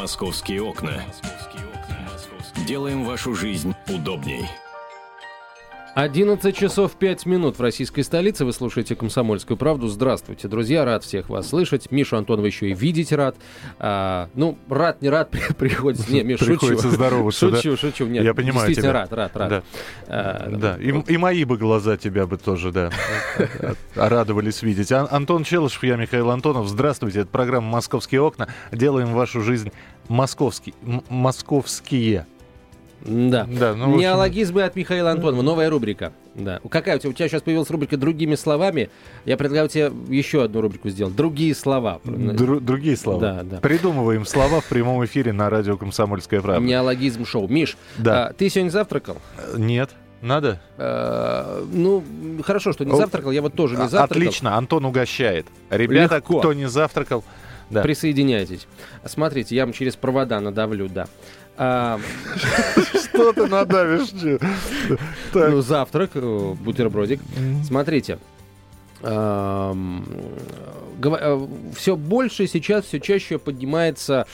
Московские окна. Делаем вашу жизнь удобней. 11 часов 5 минут в российской столице. Вы слушаете «Комсомольскую правду». Здравствуйте, друзья. Рад всех вас слышать. Мишу Антонова еще и видеть рад. А, ну, рад, не рад, приходится... Не, Миш, приходится шучу. здороваться, Шучу, шучу. Нет, Я понимаю действительно тебя. рад, рад, рад. Да. А, Да, и, и мои бы глаза тебя бы тоже, да, радовались видеть. Ан- Антон Челышев, я Михаил Антонов. Здравствуйте, это программа «Московские окна». Делаем вашу жизнь московский, московские. Да. Да, ну, в общем- Неологизмы от Михаила Антонова. Новая рубрика. Да. Какая у тебя? У тебя сейчас появилась рубрика «Другими словами». Я предлагаю тебе еще одну рубрику сделать. «Другие слова». Дру- другие слова. Да, да. Придумываем слова в прямом эфире на радио «Комсомольская правда». Неологизм шоу. Миш, Да. а, ты сегодня завтракал? Нет, надо? Э, ну, хорошо, что не завтракал. Я вот тоже не А- завтракал. Отлично, Антон угощает. Ребята, Легко. кто не завтракал, да. Присоединяйтесь. Смотрите, я вам через провода надавлю, да. А, Что ты надавишь? Ну, завтрак, э, бутербродик. Смотрите. все больше сейчас, все чаще поднимается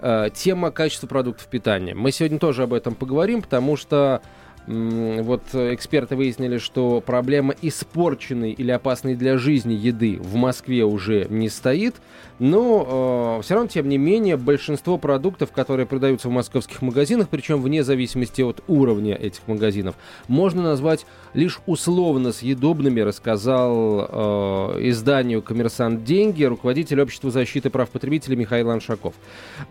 э, тема качества продуктов питания. Мы сегодня тоже об этом поговорим, потому что вот э, эксперты выяснили, что проблема испорченной или опасной для жизни еды в Москве уже не стоит. Но все равно, тем не менее, большинство продуктов, которые продаются в московских магазинах, причем вне зависимости от уровня этих магазинов, можно назвать лишь условно съедобными, рассказал э, изданию «Коммерсант. Деньги» руководитель Общества защиты прав потребителей Михаил Аншаков.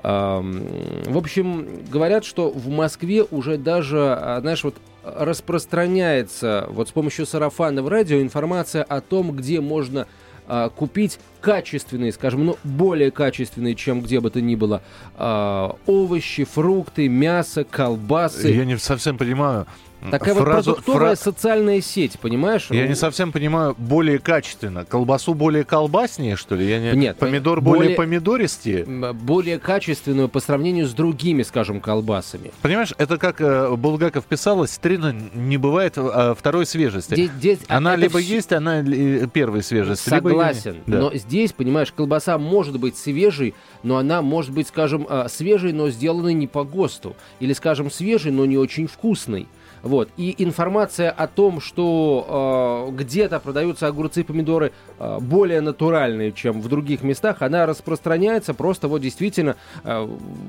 Эм, в общем, говорят, что в Москве уже даже, а, знаешь, вот распространяется вот с помощью сарафанного радио информация о том, где можно а, купить качественные, скажем, ну, более качественные, чем где бы то ни было, а, овощи, фрукты, мясо, колбасы. Я не совсем понимаю. Такая фразу- вот продуктовая фра- социальная сеть, понимаешь? Я Ну, не совсем понимаю, более качественно. Колбасу более колбаснее, что ли? Я не... Нет, Помидор более- более помидористее? более качественную по сравнению с другими, скажем, колбасами. Понимаешь, это как э, Булгаков писала, стрина не бывает э, второй свежести. Здесь- здесь- она либо вс- есть, она ли- первой свежести. либо. Согласен, Да. но здесь, понимаешь, колбаса может быть свежей, но она может быть, скажем, а, свежей, но сделанной не по ГОСТу. Или, скажем, свежей, но не очень вкусной. Вот. И информация о том, что э, где-то продаются огурцы и помидоры э, более натуральные, чем в других местах, она распространяется просто вот действительно, э,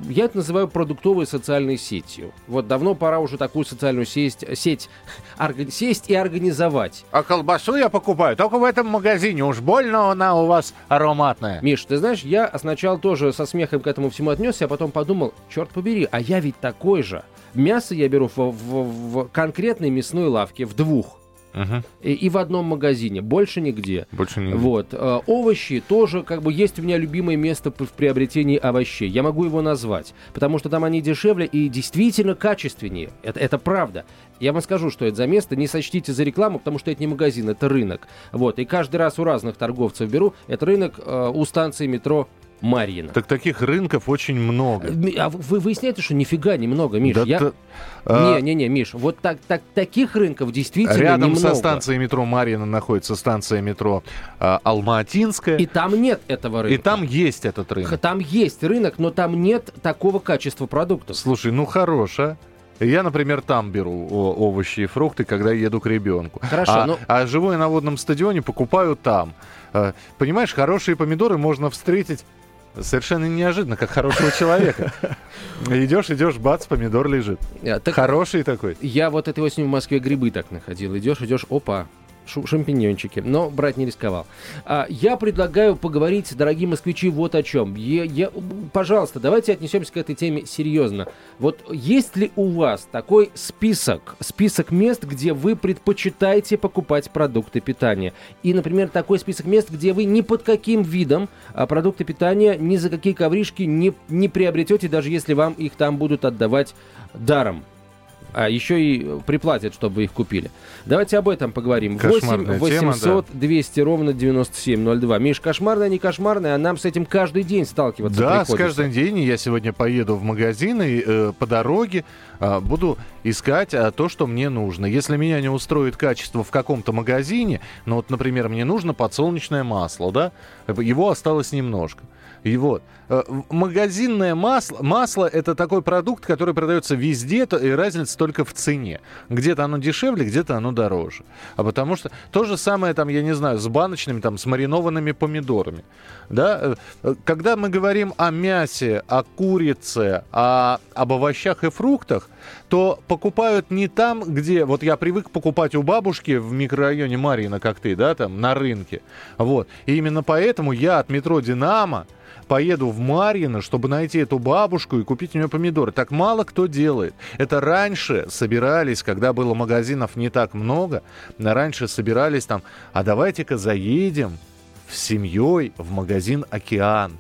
я это называю продуктовой социальной сетью. Вот давно пора уже такую социальную сеть, сеть орга- сесть и организовать. А колбасу я покупаю только в этом магазине. Уж больно она у вас ароматная. Миш, ты знаешь, я сначала тоже со смехом к этому всему отнесся, а потом подумал, черт побери, а я ведь такой же. Мясо я беру в, в- в конкретной мясной лавке, в двух. Мгм. И, и в одном магазине, больше нигде. Больше не... Вот. э, овощи тоже, как бы, есть у меня любимое место в приобретении овощей. Я могу его назвать, потому что там они дешевле и действительно качественнее. Это, это правда. Я вам скажу, что это за место. Не сочтите за рекламу, потому что это не магазин, это рынок. Вот. И каждый раз у разных торговцев беру. Это рынок э, у станции метро Марьино. Так таких рынков очень много. А вы выясняете, что нифига немного, Миш? Да Я... т- а, Не-не-не, Миш, вот так, так, таких рынков действительно Рядом немного. со станцией метро Марьина находится станция метро а, Алма-Атинская. И И, там нет этого рынка. там есть этот рынок. Там есть рынок, но там нет такого качества продуктов. Слушай, ну хорош, а? Я, например, там беру овощи и фрукты, когда еду к ребенку. Хорошо, а, ну- а живу я на водном стадионе, покупаю там. А, Понимаешь, хорошие помидоры можно встретить совершенно неожиданно, как хорошего человека. Идешь, идешь, бац, помидор лежит. Э, так Хороший такой. я вот этой осенью в Москве грибы так находил. Идешь, идешь, опа, шампиньончики. Но брать не рисковал. А, я предлагаю поговорить, дорогие москвичи, вот о чем. Я, я- пожалуйста, давайте отнесемся к этой теме серьезно. Вот есть ли у вас такой список, список мест, где вы предпочитаете покупать продукты питания? И, например, такой список мест, где вы ни под каким видом а, продукты питания ни за какие ковришки не, не приобретете, даже если вам их там будут отдавать даром. А еще и э, приплатят, чтобы их купили. Давайте об этом поговорим. 8 Кошмарная тема, 800 200 ровно 9702. Миш, кошмарная, не кошмарная, а нам с этим каждый день сталкиваться Да, с приходится. каждым день я сегодня поеду в магазин и э, по дороге а, буду искать а, то, что мне нужно. Если меня не устроит качество в каком-то магазине, ну вот, например, мне нужно подсолнечное масло, да, его осталось немножко. И вот. Э, магазинное масло, масло это такой продукт, который продается везде, и разница только в цене. Где-то оно дешевле, где-то оно дороже. А потому что то же самое, там, я не знаю, с баночными, там, с маринованными помидорами. Да? Э, когда мы говорим о мясе, о курице, о, об овощах и фруктах, то покупают не там, где... Вот я привык покупать у бабушки в микрорайоне Марьина, как ты, да, там, на рынке. Вот. И именно поэтому я от метро «Динамо» поеду в Марьино, чтобы найти эту бабушку и купить у нее помидоры. Так мало кто делает. Это раньше собирались, когда было магазинов не так много, раньше собирались там, а давайте-ка заедем с семьей в магазин «Океан».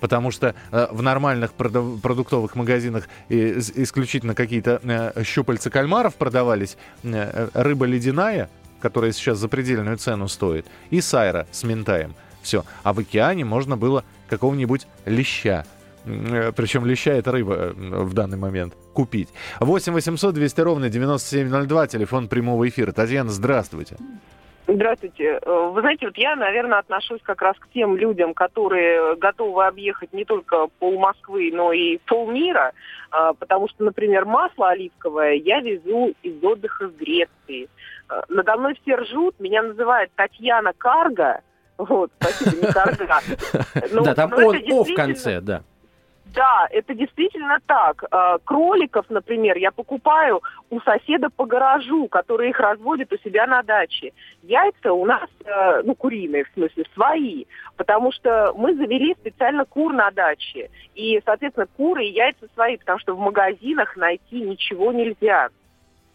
Потому что э, в нормальных продав- продуктовых магазинах э, исключительно какие-то э, щупальца кальмаров продавались, э, рыба ледяная, которая сейчас за предельную цену стоит, и сайра с ментаем. Все. А в океане можно было какого-нибудь леща. Э, Причем леща это рыба э, в данный момент. Купить. 8 800 200 ровно 9702, телефон прямого эфира. Татьяна, здравствуйте. Здравствуйте. Э, вы знаете, вот я, наверное, отношусь как раз к тем людям, которые готовы объехать не только пол Москвы, но и полмира, потому что, например, масло оливковое я везу из отдыха в Греции. Надо мной все ржут, меня называют Татьяна Карга, вот, спасибо, не карга. Ну, да, там он, о в конце, да. Да, это действительно так. А, кроликов, например, я покупаю у соседа по гаражу, который их разводит у себя на даче. Яйца у нас, э, ну, куриные, в смысле, свои, потому что мы завели специально кур на даче. И, соответственно, куры и яйца свои, потому что в магазинах найти ничего нельзя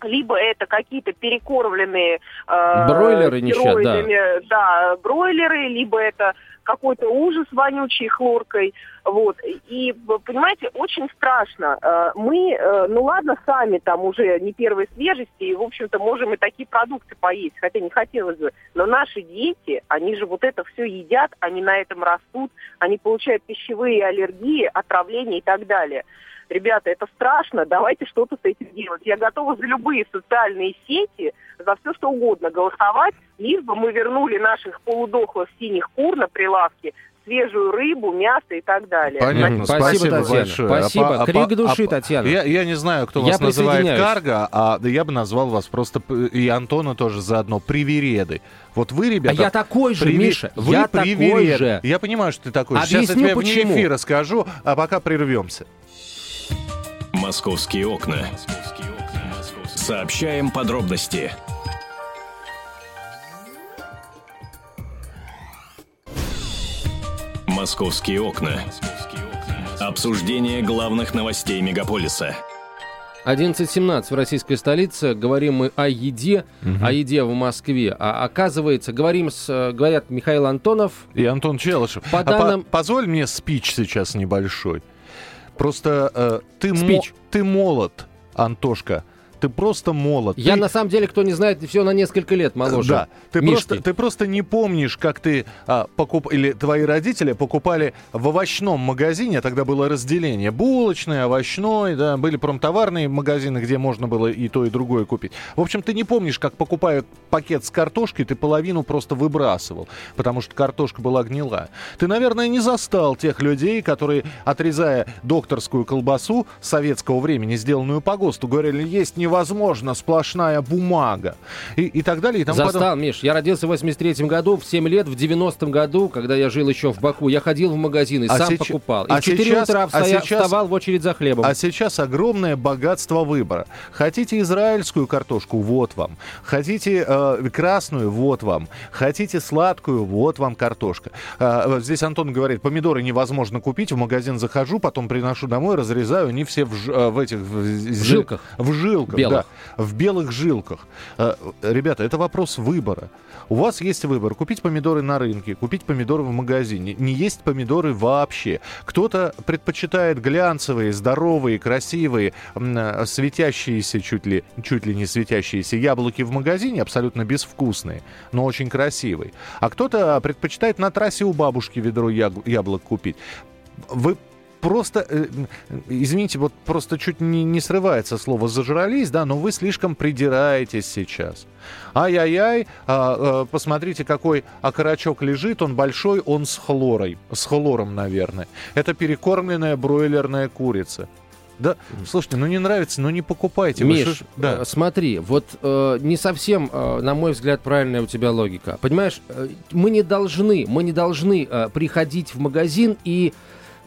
либо это какие-то перекормленные э, бройлеры несчет, да. да, бройлеры, либо это какой-то ужас вонючий хлоркой. Вот. И, понимаете, очень страшно. Э, мы, э, ну ладно, сами там уже не первой свежести, и, в общем-то, можем и такие продукты поесть, хотя не хотелось бы. Но наши дети, они же вот это все едят, они на этом растут, они получают пищевые аллергии, отравления и так далее ребята, это страшно, давайте что-то с этим делать. Я готова за любые социальные сети, за все что угодно голосовать, лишь бы мы вернули наших полудохлых синих кур на прилавке свежую рыбу, мясо и так далее. Понятно. Спасибо, Спасибо Татьяна. большое. Спасибо. А, Крик души, а, Татьяна. Я, я не знаю, кто я вас называет карго, а я бы назвал вас просто, и Антона тоже заодно, привереды. Вот вы, ребята... А я такой же, приве... Миша, вы я приверед... такой же. Я понимаю, что ты такой Объясню, Сейчас я тебе почему. вне эфира скажу, а пока прервемся. Московские окна. Сообщаем подробности. Московские окна. Обсуждение главных новостей мегаполиса. 11.17 в российской столице. Говорим мы о еде, угу. о еде в Москве. А оказывается, говорим с, говорят Михаил Антонов и Антон Челышев. По данным... а по позволь мне спич сейчас небольшой. Просто э, ты, мо- ты молод, Антошка ты просто молод. Я ты... на самом деле, кто не знает, все на несколько лет моложе. Да, ты просто, ты просто не помнишь, как ты а, покуп... или твои родители покупали в овощном магазине, тогда было разделение, булочный, овощной, да, были промтоварные магазины, где можно было и то, и другое купить. В общем, ты не помнишь, как покупая пакет с картошкой, ты половину просто выбрасывал, потому что картошка была гнилая. Ты, наверное, не застал тех людей, которые, отрезая докторскую колбасу советского времени, сделанную по ГОСТу, говорили, есть не невозможно, сплошная бумага. И, и так далее. И Застал, потом... Миш, я родился в 83-м году, в 7 лет, в 90-м году, когда я жил еще в Баку, я ходил в магазин и а сам сейчас... покупал. И а в 4 сейчас... утра встоя... а сейчас... вставал в очередь за хлебом. А сейчас огромное богатство выбора. Хотите израильскую картошку? Вот вам. Хотите э, красную? Вот вам. Хотите сладкую? Вот вам картошка. Э, здесь Антон говорит, помидоры невозможно купить. В магазин захожу, потом приношу домой, разрезаю. Они все в, э, в этих... В, в жилках. В жилках белых. Да, в белых жилках. Э, ребята, это вопрос выбора. У вас есть выбор. Купить помидоры на рынке, купить помидоры в магазине. Не есть помидоры вообще. Кто-то предпочитает глянцевые, здоровые, красивые, э, светящиеся, чуть ли, чуть ли не светящиеся яблоки в магазине, абсолютно безвкусные, но очень красивые. А кто-то предпочитает на трассе у бабушки ведро яблок купить. Вы просто, э, извините, вот просто чуть не, не срывается слово «зажрались», да, но вы слишком придираетесь сейчас. Ай-яй-яй, а, а, посмотрите, какой окорочок лежит, он большой, он с хлорой, с хлором, наверное. Это перекормленная бройлерная курица. Да, слушайте, ну не нравится, ну не покупайте. Миш, ж, да. э, смотри, вот э, не совсем, э, на мой взгляд, правильная у тебя логика. Понимаешь, э, мы не должны, мы не должны э, приходить в магазин и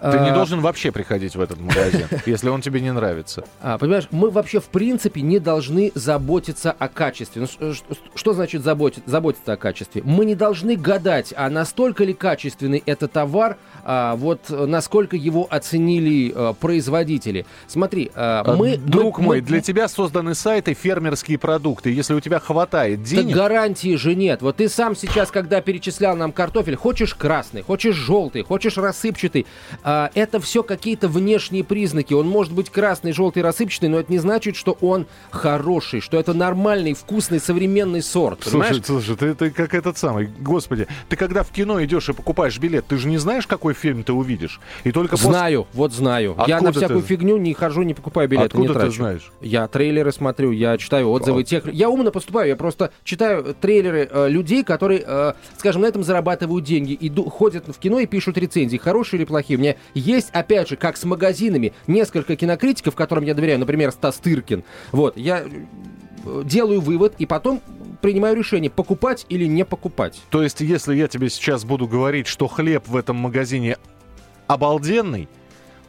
ты не а, должен вообще приходить в этот магазин, если он тебе не нравится. А, понимаешь, мы вообще в принципе не должны заботиться о качестве. Ну, что значит заботить, заботиться о качестве? Мы не должны гадать, а настолько ли качественный этот товар, а, вот насколько его оценили а, производители. Смотри, а, а мы... Друг мы, мой, мы, для тебя созданы сайты фермерские продукты. Если у тебя хватает денег... Так гарантии же нет. Вот ты сам сейчас, когда перечислял нам картофель, хочешь красный, хочешь желтый, хочешь рассыпчатый, а, это все какие-то внешние признаки. Он может быть красный, желтый, рассыпчатый, но это не значит, что он хороший, что это нормальный, вкусный, современный сорт. Слушай, слушай, ты, ты как этот самый, господи, ты когда в кино идешь и покупаешь билет, ты же не знаешь, какой фильм ты увидишь? И только знаю, после... вот знаю. Откуда я на всякую ты... фигню не хожу, не покупаю билеты, Откуда не трачу. ты знаешь? Я трейлеры смотрю, я читаю отзывы а... тех. Я умно поступаю, я просто читаю трейлеры э, людей, которые, э, скажем, на этом зарабатывают деньги, иду, ходят в кино и пишут рецензии, хорошие или плохие. У меня есть, опять же, как с магазинами, несколько кинокритиков, которым я доверяю, например, Стас Тыркин. Вот, я э, делаю вывод и потом принимаю решение, покупать или не покупать. То есть, если я тебе сейчас буду говорить, что хлеб в этом магазине обалденный,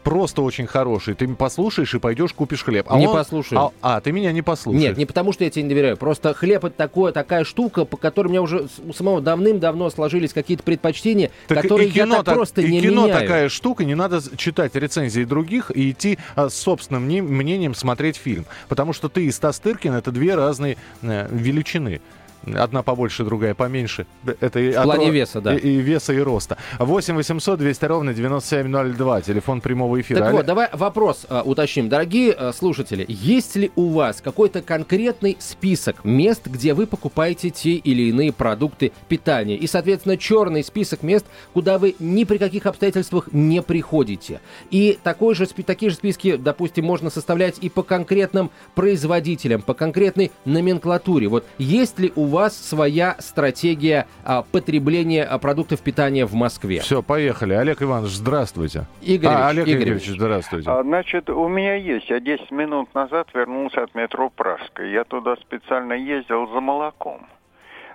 просто очень хороший. Ты послушаешь и пойдешь купишь хлеб. А не он... послушаю. А, а, ты меня не послушаешь. Нет, не потому что я тебе не доверяю. Просто хлеб это такое, такая штука, по которой у меня уже у самого давным-давно сложились какие-то предпочтения, так которые и кино, я так, просто и не кино меняю. такая штука, не надо читать рецензии других и идти а, с собственным мнением смотреть фильм. Потому что ты и Стас Тыркин это две разные э, величины. Одна побольше, другая поменьше. Это в плане ро... веса, да. И, и веса, и роста. 8 800 200 ровно 9702. Телефон прямого эфира. Так вот, давай вопрос uh, уточним. Дорогие uh, слушатели, есть ли у вас какой-то конкретный список мест, где вы покупаете те или иные продукты питания? И, соответственно, черный список мест, куда вы ни при каких обстоятельствах не приходите. И такой же, такие же списки, допустим, можно составлять и по конкретным производителям, по конкретной номенклатуре. Вот есть ли у вас своя стратегия а, потребления а, продуктов питания в Москве. Все, поехали. Олег Иванович, здравствуйте. Игорь а, Олег Игоревич, Игоревич здравствуйте. А, значит, у меня есть. Я 10 минут назад вернулся от метро Пражской. Я туда специально ездил за молоком,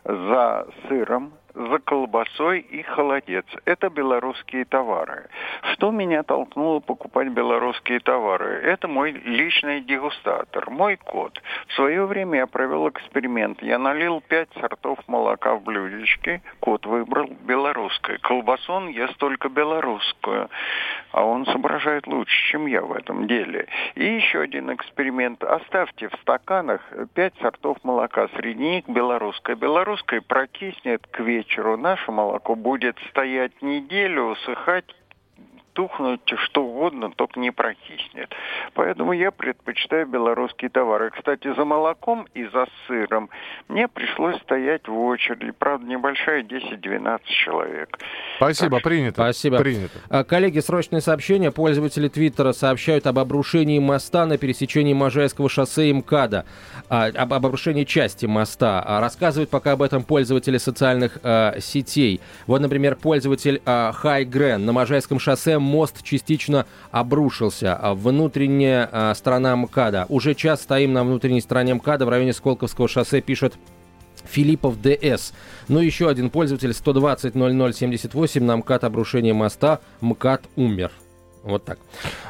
за сыром, за колбасой и холодец. Это белорусские товары. Что меня толкнуло покупать белорусские товары? Это мой личный дегустатор, мой кот. В свое время я провел эксперимент. Я налил пять сортов молока в блюдечке. Кот выбрал белорусское. Колбасу он ест только белорусскую. А он соображает лучше, чем я в этом деле. И еще один эксперимент. Оставьте в стаканах пять сортов молока. Среди них белорусское. Белорусское прокиснет к вечеру вечеру наше молоко будет стоять неделю, усыхать, тухнуть, что угодно, только не прокиснет. Поэтому я предпочитаю белорусские товары. Кстати, за молоком и за сыром мне пришлось стоять в очереди. Правда, небольшая, 10-12 человек. Спасибо, так принято. Спасибо. Принято. А, коллеги, срочное сообщение. Пользователи Твиттера сообщают об обрушении моста на пересечении Можайского шоссе и МКАДа. А, об обрушении части моста. А, рассказывают пока об этом пользователи социальных сетей. Вот, например, пользователь Хай Грен на Можайском шоссе мост частично обрушился. А внутренняя а, сторона МКАДа. Уже час стоим на внутренней стороне МКАДа в районе Сколковского шоссе, пишет Филиппов ДС. Ну, еще один пользователь 120 0078 на МКАД обрушение моста. МКАД умер. Вот так.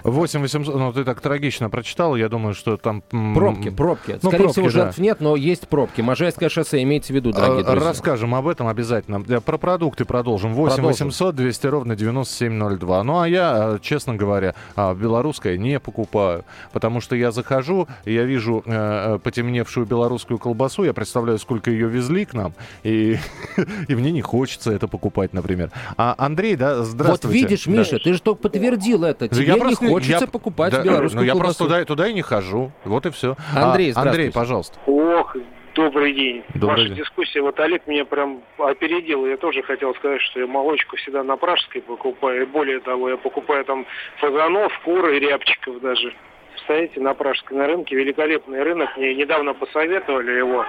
8 800, ну ты так трагично прочитал, я думаю, что там... Пробки, пробки. Ну, Скорее пробки, всего, жертв да. нет, но есть пробки. Можайское шоссе, имейте в виду, дорогие а, друзья. Расскажем об этом обязательно. Про продукты продолжим. 8 продолжим. 800 200 ровно 9702. Ну, а я, честно говоря, а, белорусское не покупаю, потому что я захожу, я вижу э, потемневшую белорусскую колбасу, я представляю, сколько ее везли к нам, и, и мне не хочется это покупать, например. А Андрей, да, здравствуйте. Вот видишь, Миша, да. ты же только подтвердил это. Тебе я не просто, хочется я, покупать да, белорусскую ну, колбасу. я просто туда, туда и не хожу. Вот и все. Андрей, а, Андрей, пожалуйста. Ох, Добрый день. Добрый Ваша день. дискуссия, вот Олег меня прям опередил. Я тоже хотел сказать, что я молочку всегда на Пражской покупаю. И более того, я покупаю там фазанов, кур и рябчиков даже. Представляете, на Пражской на рынке. Великолепный рынок. Мне недавно посоветовали его.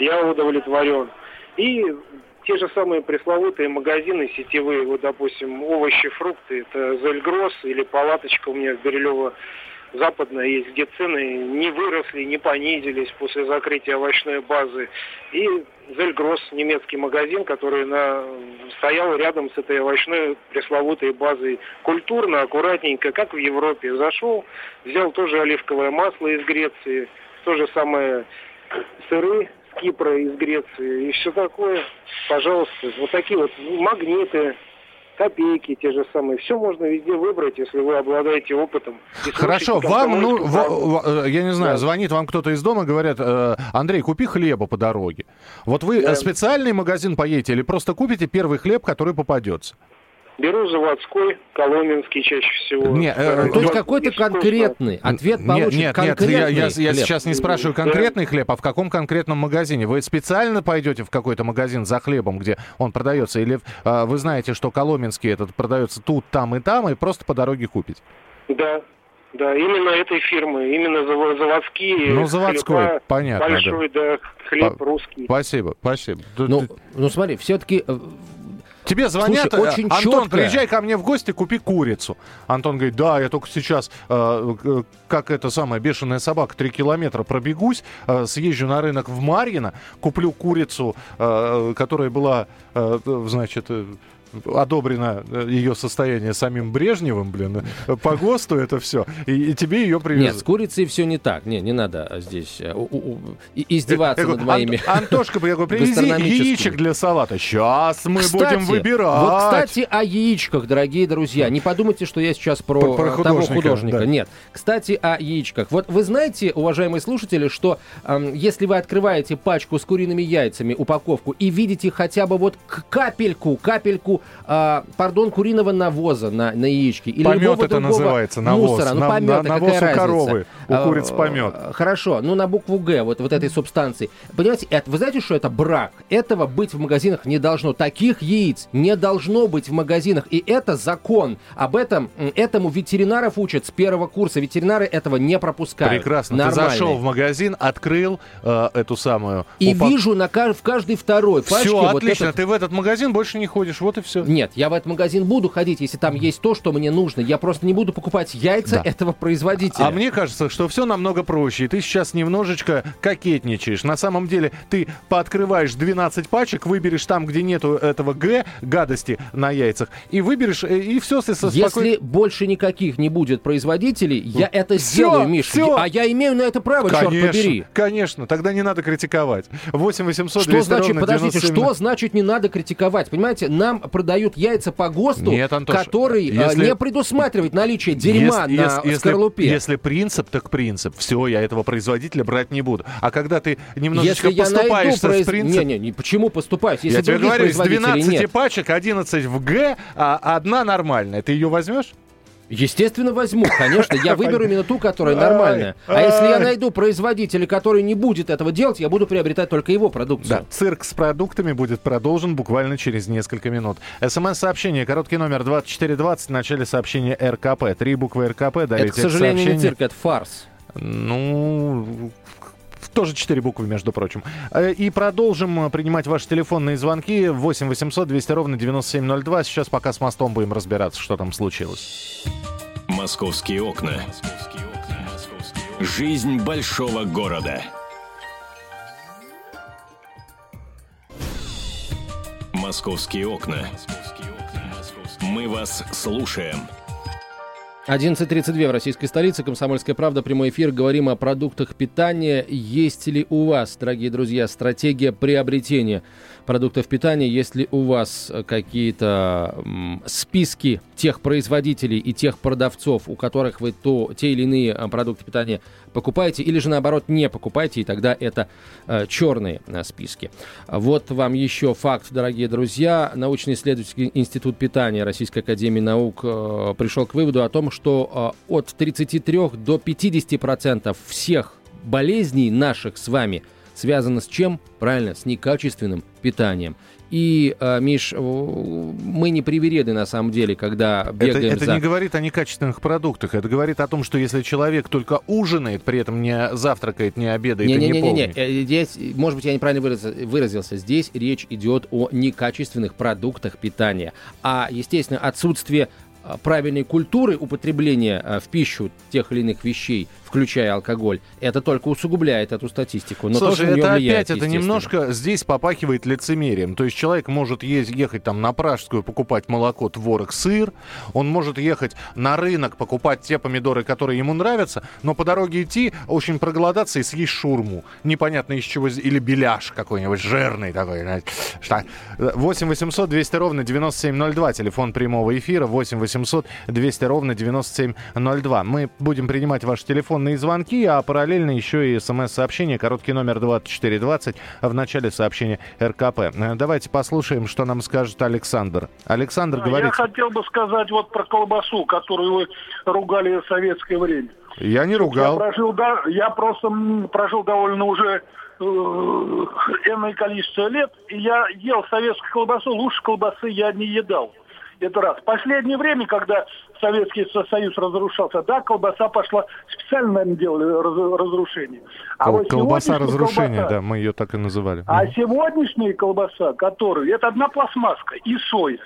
Я удовлетворен. И те же самые пресловутые магазины сетевые, вот, допустим, овощи, фрукты, это Зельгросс или палаточка у меня в Бирюлево западная есть, где цены не выросли, не понизились после закрытия овощной базы. И Зельгросс, немецкий магазин, который на... стоял рядом с этой овощной пресловутой базой. Культурно, аккуратненько, как в Европе. Зашел, взял тоже оливковое масло из Греции, то же самое сыры Кипра, из Греции и все такое. Пожалуйста, вот такие вот магниты, копейки те же самые. Все можно везде выбрать, если вы обладаете опытом. И Хорошо, вам, ну, в- в- э, я не знаю, Да. звонит вам кто-то из дома, говорят, э, Андрей, купи хлеба по дороге. Вот вы Да. э, специальный магазин поедете или просто купите первый хлеб, который попадется? Беру заводской, коломенский чаще всего. Не, э, Стараюсь. То есть какой-то конкретный ответ нет, получит нет, нет, я, конкретный я- я хлеб. сейчас не спрашиваю Да. конкретный хлеб, а в каком конкретном магазине. Вы специально пойдете в какой-то магазин за хлебом, где он продается, или э, вы знаете, что коломенский этот продается тут, там и там, и просто по дороге купите? Да, да, именно этой фирмы, именно заво- заводские. Ну, заводской, хлеба, понятно, да. Большой, да, хлеб По- русский. Спасибо, спасибо. Ну, ну смотри, все-таки Тебе звонят, Слушай, э, очень Антон, чётко. приезжай ко мне в гости, купи курицу. Антон говорит, да, я только сейчас, э, э, как это самая бешеная собака, три километра пробегусь, э, съезжу на рынок в Марьино, куплю курицу, э, которая была, э, значит, э, одобрено э, ее состояние самим Брежневым, блин, э, по ГОСТу это все, и, и тебе ее Нет, с привезут. курицей все не так. Не, не надо здесь э, у- у- издеваться Я говорю, над моими... «Ан- Антошка, я говорю, привези яичек для салата. Сейчас мы Кстати, будем выбирать. Вот, кстати, о яичках, дорогие друзья. Не подумайте, что я сейчас про, Про- э, того художника, художника. да. Нет. Кстати, о яичках. Вот вы знаете, уважаемые слушатели, что эм, если вы открываете пачку с куриными яйцами, упаковку, и видите хотя бы вот к- капельку, капельку, а, пардон, куриного навоза на, на яичке. Или Помет это называется, навоз. Мусора, ну На- помета, на- навоз у разница? коровы, у А, куриц помет. э, Хорошо, ну на букву Г, вот, вот этой субстанции. Понимаете, это, вы знаете, что это брак? Этого быть в магазинах не должно. Таких яиц не должно быть в магазинах. И это закон. Об этом, этому ветеринаров учат с первого курса. Ветеринары этого не пропускают. Прекрасно. Нормально. Ты зашел в магазин, открыл э, эту самую... И упак- вижу на в каждой второй Все, вот отлично. этот- Ты в этот магазин больше не ходишь. Вот и все. Нет, я в этот магазин буду ходить, если там есть то, что мне нужно. Я просто не буду покупать яйца Да. этого производителя. А мне кажется, что все намного проще. И ты сейчас немножечко кокетничаешь. На самом деле ты пооткрываешь 12 пачек, выберешь там, где нету этого Г, гадости на яйцах, и выберешь, э, и все, со Если больше никаких не будет производителей, я это Всё, сделаю, Миш. всё. А я имею на это право, черт Конечно, побери. конечно, тогда не надо критиковать. 8 800 Что 200 значит, ровно подождите, 97. что значит не надо критиковать? Понимаете, нам продают яйца по ГОСТу, Нет, Антош, который э, если- не предусматривает наличие дерьма Если- на если- если- скорлупе. Если принцип, так принцип. Все, я этого производителя брать не буду. А когда ты немножечко Если поступаешься произ- с принципом... Не, не, не, почему поступаюсь? Если я тебе говорю, из производителей 12 нет. пачек 11 в Г, а одна нормальная. Ты ее возьмешь? Естественно, возьму, конечно. Я выберу именно ту, которая нормальная. А если я ай. найду производителя, который не будет этого делать, я буду приобретать только его продукцию. Да. Цирк с продуктами будет продолжен буквально через несколько минут. СМС-сообщение, короткий номер 2420, в начале сообщения РКП. Три буквы РКП, Это, дарите к сожалению, не цирк, это фарс. Ну, тоже четыре буквы, между прочим. Э, И продолжим принимать ваши телефонные звонки. 8 800 200 ровно 9702. Сейчас пока с мостом будем разбираться, что там случилось. Московские окна. Жизнь большого города. Московские окна. Мы вас слушаем. 11.32 в российской столице. Комсомольская правда. Прямой эфир. Говорим о продуктах питания. Есть ли у вас, дорогие друзья, стратегия приобретения продуктов питания? Есть ли у вас э, какие-то списки тех производителей и тех продавцов, у которых вы то, те или иные э, продукты питания покупаете, или же наоборот не покупаете, и тогда это э, черные списки. Вот вам еще факт, дорогие друзья. Научно-исследовательский институт питания Российской Академии Наук пришел к выводу о том, что от 33 до 50 процентов всех болезней наших с вами связано с чем? Правильно, с некачественным питанием. И, э, Миш, мы не привереды на самом деле, когда бегаем Это, это за... не говорит о некачественных продуктах. Это говорит о том, что если человек только ужинает, при этом не завтракает, не обедает не, и не, не, не, не, не. Здесь, может быть, я неправильно выразился, выразился. Здесь речь идет о некачественных продуктах питания. А, естественно, отсутствие а, правильной культуры употребления а, в пищу тех или иных вещей, включая алкоголь, это только усугубляет эту статистику. Но Слушай, тоже это влияет, опять, это немножко здесь попахивает лицемерием. То есть человек может есть, ехать там на Пражскую, покупать молоко, творог, сыр. Он может ехать на рынок, покупать те помидоры, которые ему нравятся, но по дороге идти, очень проголодаться и съесть шурму. Непонятно из чего, или беляш какой-нибудь, жирный такой. знаете. Что? 8 800 200 ровно 9702, телефон прямого эфира, 8 800 200 ровно 9702. Мы будем принимать ваши телефонные звонки, а параллельно еще и смс-сообщение, короткий номер 2420 в начале сообщения РКП. Э, Давайте послушаем, что нам скажет Александр. Александр А, говорит... Я хотел бы сказать вот про колбасу, которую вы ругали в советское время. Я не Я ругал. прожил, да, я просто прожил довольно уже э, энное количество лет, и я ел советскую колбасу, лучше колбасы я не едал. Это раз. В последнее время, когда Советский Со- Союз разрушался, да, колбаса пошла, специально, наверное, делали раз- разрушение. А Кол- вот Колбаса разрушения, колбаса- да, мы ее так и называли. а сегодняшняя колбаса, которую, это одна пластмасска и соя.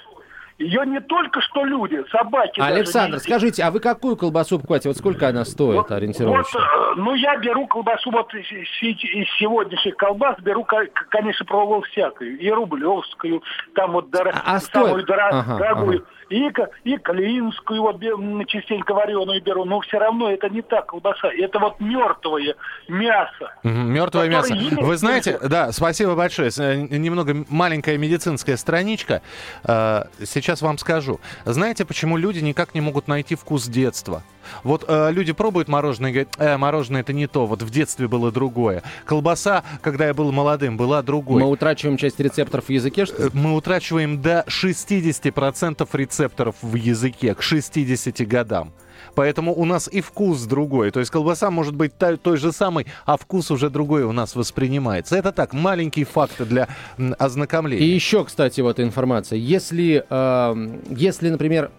Ее не только что люди, собаки. даже Александр, едят. скажите, а вы какую колбасу покупаете? Вот сколько она стоит Вот, ориентировочно? вот, э, ну, я беру колбасу, вот из, из- сегодняшних колбас беру, ко- конечно, пробовал всякую. И рублевскую, там вот дор- А- а самую дора- Ага, дорогую. И, и клинскую вот частенько вареную беру. Но все равно это не так колбаса. Это вот мертвое мясо. Мертвое мясо. Вы знаете, да, спасибо большое. Э, Немного маленькая медицинская страничка. Э, Сейчас вам скажу. Знаете, почему люди никак не могут найти вкус детства? Вот э, люди пробуют мороженое и говорят, э, мороженое это не то, вот в детстве было другое. Колбаса, когда я был молодым, была другой. Мы утрачиваем часть рецепторов в языке, что Э, ли? Мы утрачиваем до 60% рецепторов в языке к 60 годам. Поэтому у нас и вкус другой. То есть колбаса может быть та- той же самой, а вкус уже другой у нас воспринимается. Это так, маленький факт для м, И ознакомления. еще, кстати, вот информация. Если, эм, если, например,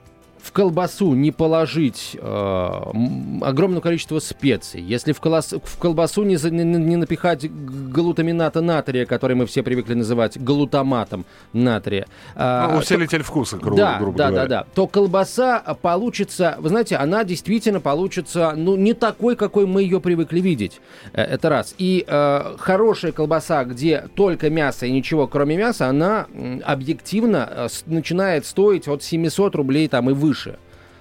в колбасу не положить э, огромное количество специй, если в, колос- в колбасу не, не- не напихать глутамината натрия, который мы все привыкли называть глутаматом натрия, э, Ну, усилитель вкуса, грубо, да, грубо да, говоря. да, да. То колбаса получится, вы знаете, она действительно получится, ну, не такой, какой мы ее привыкли видеть. Э, Это раз. И э, хорошая колбаса, где только мясо и ничего кроме мяса, она объективно э, начинает стоить от 700 рублей там и выше.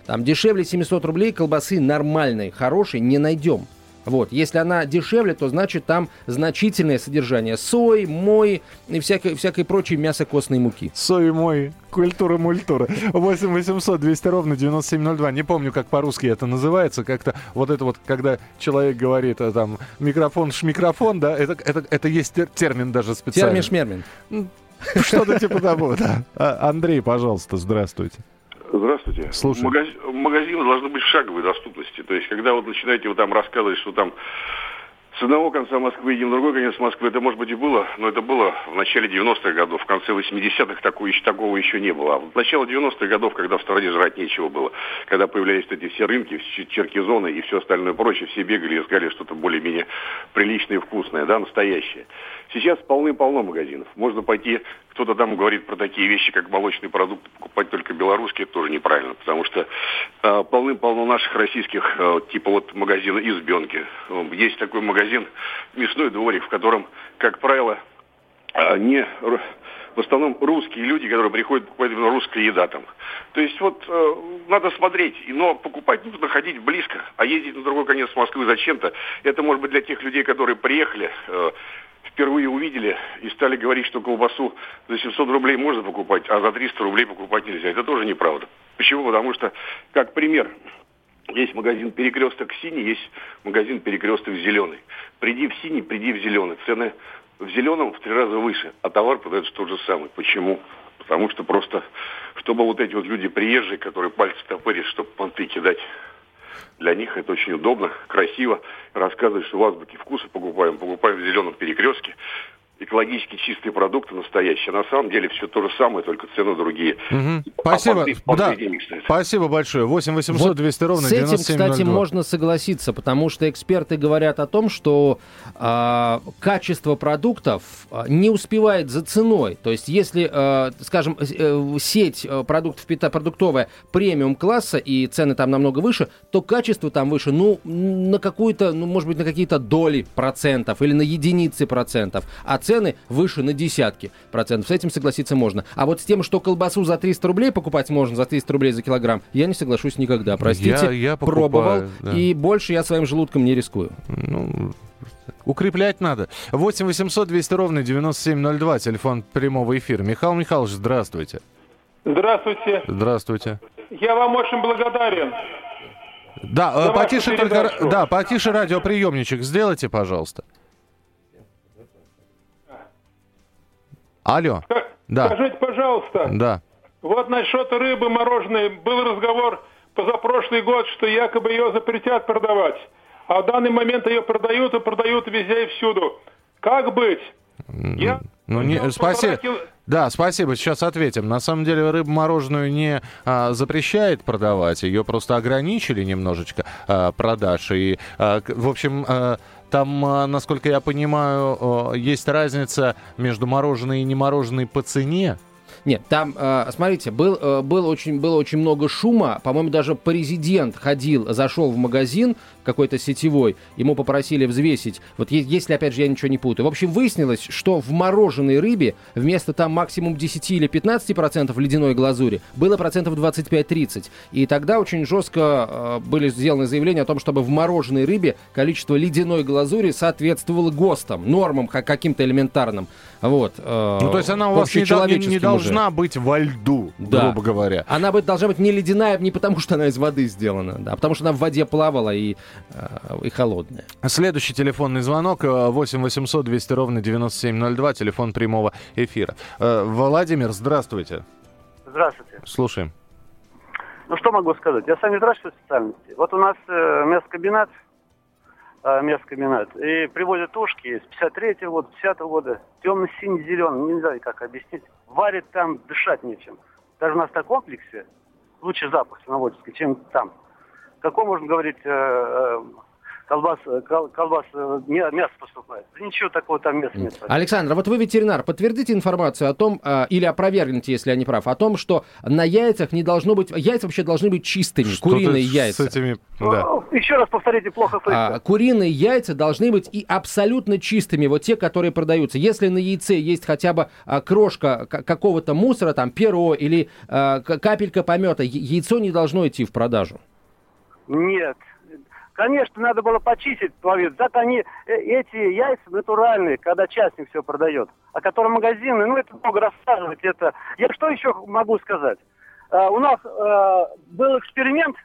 Там дешевле 700 рублей колбасы нормальной, хорошей не найдем. Вот. Если она дешевле, то значит там значительное содержание сои, мои и всякой, всякой прочей мясо-костной муки. Сои мой, культура мультура. 8 800 200 ровно 9702. Не помню, как по-русски это называется. Как-то вот это вот, когда человек говорит, а, там, микрофон, шмикрофон, да, это, это, это есть тер- термин даже специальный. Термин-шмермин. Что-то типа того, да. А, Андрей, пожалуйста, здравствуйте. Здравствуйте. Слушаю. Магаз- Магазины должны быть в шаговой доступности. То есть, когда вот начинаете вы там рассказывать, что там с одного конца Москвы едем в другой конец Москвы, это, может быть, и было, но это было в начале 90-х годов, в конце 80-х такого, еще- такого еще не было. А в начале 90-х годов, когда в стране жрать нечего было, когда появлялись вот эти все рынки, все черкизоны и все остальное прочее, все бегали и искали что-то более-менее приличное и вкусное, да, настоящее. Сейчас полны-полно магазинов. Можно пойти, кто-то там говорит про такие вещи, как молочные продукты, покупать только белорусские, это тоже неправильно, потому что э, полны-полно наших российских, э, типа вот магазина «Избенки». Есть такой магазин «Мясной дворик», в котором, как правило, э, не в основном русские люди, которые приходят покупать именно русская еда там. То есть вот э, надо смотреть, но покупать нужно ходить близко, а ездить на другой конец Москвы зачем-то. Это может быть для тех людей, которые приехали, э, впервые увидели и стали говорить, что колбасу за 700 рублей можно покупать, а за 300 рублей покупать нельзя. Это тоже неправда. Почему? Потому что, как пример, есть магазин перекресток синий, есть магазин перекресток зеленый. Приди в синий, приди в зеленый. Цены в зеленом в три раза выше, а товар продается тот же самый. Почему? Потому что просто, чтобы вот эти вот люди приезжие, которые пальцы топырят, чтобы понты кидать Для них это очень удобно, красиво. Рассказывать, что в азбуке вкуса покупаем, покупаем в зеленом перекрестке экологически чистые продукты настоящие. На самом деле все то же самое, только цены другие. Угу. Спасибо. А да. Спасибо большое. 8 800 вот 200 ровно С этим, кстати, можно согласиться, потому что эксперты говорят о том, что э, качество продуктов а, не успевает за ценой. То есть, если, э, скажем, э, сеть продуктов продуктовая премиум класса и цены там намного выше, то качество там выше, ну, на какую-то, ну, может быть, на какие-то доли процентов или на единицы процентов. А цены цены выше на десятки процентов. С этим согласиться можно. А вот с тем, что колбасу за 300 рублей покупать можно, за 300 рублей за килограмм, я не соглашусь никогда. Простите, я, я покупаю, пробовал, да. и больше я своим желудком не рискую. Ну, Укреплять надо. 8 800 200 ровно 9702, телефон прямого эфира. Михаил Михайлович, здравствуйте. Здравствуйте. Здравствуйте. Я вам очень благодарен. Да, э, потише только, да, потише радиоприемничек сделайте, пожалуйста. Алло. Да. Скажите, пожалуйста. Да. Вот насчет рыбы мороженой был разговор позапрошлый год, что якобы ее запретят продавать. А в данный момент ее продают и продают везде и всюду. Как быть? Я ну, не, спасибо. Да, спасибо. Сейчас ответим. На самом деле рыбу мороженую не а, запрещает продавать, ее просто ограничили немножечко а, продаж. И, а, в общем, а, там, а, насколько я понимаю, есть разница между мороженой и не мороженой по цене. Нет, там, э, смотрите, был, э, был очень, было очень много шума. По-моему, даже президент ходил, зашел в магазин какой-то сетевой, ему попросили взвесить. Вот если, опять же, я ничего не путаю. В общем, выяснилось, что в мороженой рыбе вместо там максимум 10 или 15 процентов ледяной глазури было процентов 25-30. И тогда очень жестко э, были сделаны заявления о том, чтобы в мороженой рыбе количество ледяной глазури соответствовало ГОСТам, нормам каким-то элементарным. Вот. Ну, то есть она у вас не, не, не должна быть во льду, да. грубо говоря. Она быть, должна быть не ледяная не потому, что она из воды сделана, да, а потому что она в воде плавала и, э, и холодная. Следующий телефонный звонок 8 800 200 ровно 9702, телефон прямого эфира. Э, Владимир, здравствуйте. Здравствуйте. Слушаем. Ну, что могу сказать? Я сам не врач по специальности. Вот у нас э, мясокомбинат а, мясокомбинат. И привозят тушки из 53-го года, 50-го года, темно-синий-зеленый, не знаю, как объяснить. Варят там, дышать нечем. Даже на комплексе лучше запах свиноводческий, чем там. Какой можно говорить э, э, колбас, э, кол, колбас, э, мясо поступает. Ничего такого там мяса нет. Александр, а вот вы ветеринар, подтвердите информацию о том, э, или опровергните, если я не прав, о том, что на яйцах не должно быть, яйца вообще должны быть чистыми, что куриные яйца. С этими, да. ну, еще раз повторите, плохо слышно. А, куриные яйца должны быть и абсолютно чистыми, вот те, которые продаются. Если на яйце есть хотя бы а, крошка какого-то мусора, там перо или а, капелька помета, яйцо не должно идти в продажу. Нет, Конечно, надо было почистить половину. Зато они, э, эти яйца натуральные, когда частник все продает. А которые магазины, ну это много рассказывать. Это... Я что еще могу сказать? Uh, у нас uh, был эксперимент,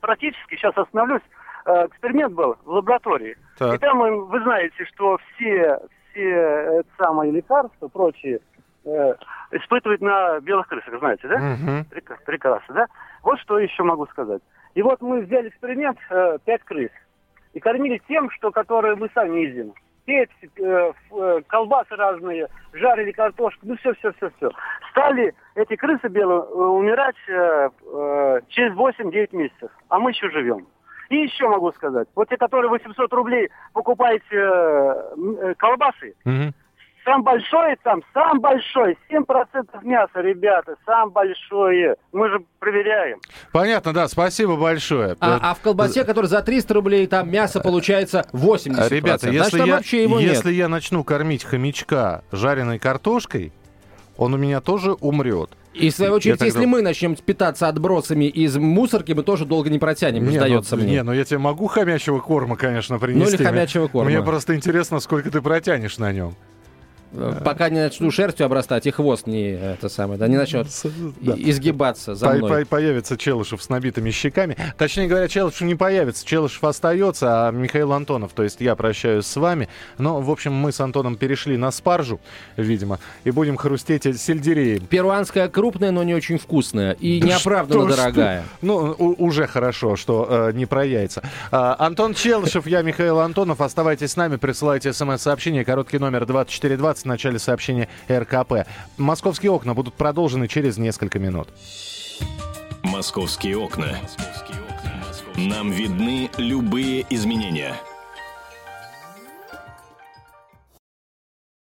практически, сейчас остановлюсь, uh, эксперимент был в лаборатории. Так. И там, вы знаете, что все, все это самые лекарства, прочие, испытывают на белых крысах, знаете, да? Угу. Прекрасно, да? Вот что еще могу сказать. И вот мы взяли эксперимент, э, пять крыс, и кормили тем, что которые мы сами едим. Пепси, э, э, колбасы разные, жарили картошку, ну все-все-все-все. Стали эти крысы белые э, умирать э, э, через 8-9 месяцев, а мы еще живем. И еще могу сказать, вот те, которые 800 рублей покупаете э, колбасы, угу. Сам большой там, сам большой, 7% мяса, ребята, сам большое. Мы же проверяем. Понятно, да, спасибо большое. А, а в колбасе, которая за 300 рублей, там мясо получается 80%. Ребята, если, Значит, я, вообще его если нет. я начну кормить хомячка жареной картошкой, он у меня тоже умрет. И, в свою очередь, я если тогда... мы начнем питаться отбросами из мусорки, мы тоже долго не протянем, не, сдается ну, мне. Не, ну я тебе могу хомячего корма, конечно, принести. Ну или хомячего корма. Мне просто интересно, сколько ты протянешь на нем. Э, пока не начну шерстью обрастать, и хвост не, это самое, да, не начнет да. изгибаться за мной. По Появится Челышев с набитыми щеками. Точнее говоря, Челышев не появится. Челышев остается, а Михаил Антонов, то есть я прощаюсь с вами. Но, в общем, мы с Антоном перешли на спаржу, видимо, и будем хрустеть сельдереем. Перуанская крупная, но не очень вкусная. И да неоправданно что, дорогая. Что? Ну, уже хорошо, что э, не про яйца. А, Антон Челышев, я Михаил Антонов. Оставайтесь с нами, присылайте смс-сообщение. Короткий номер 2420 в начале сообщения РКП. Московские окна будут продолжены через несколько минут. Московские окна. Нам видны любые изменения –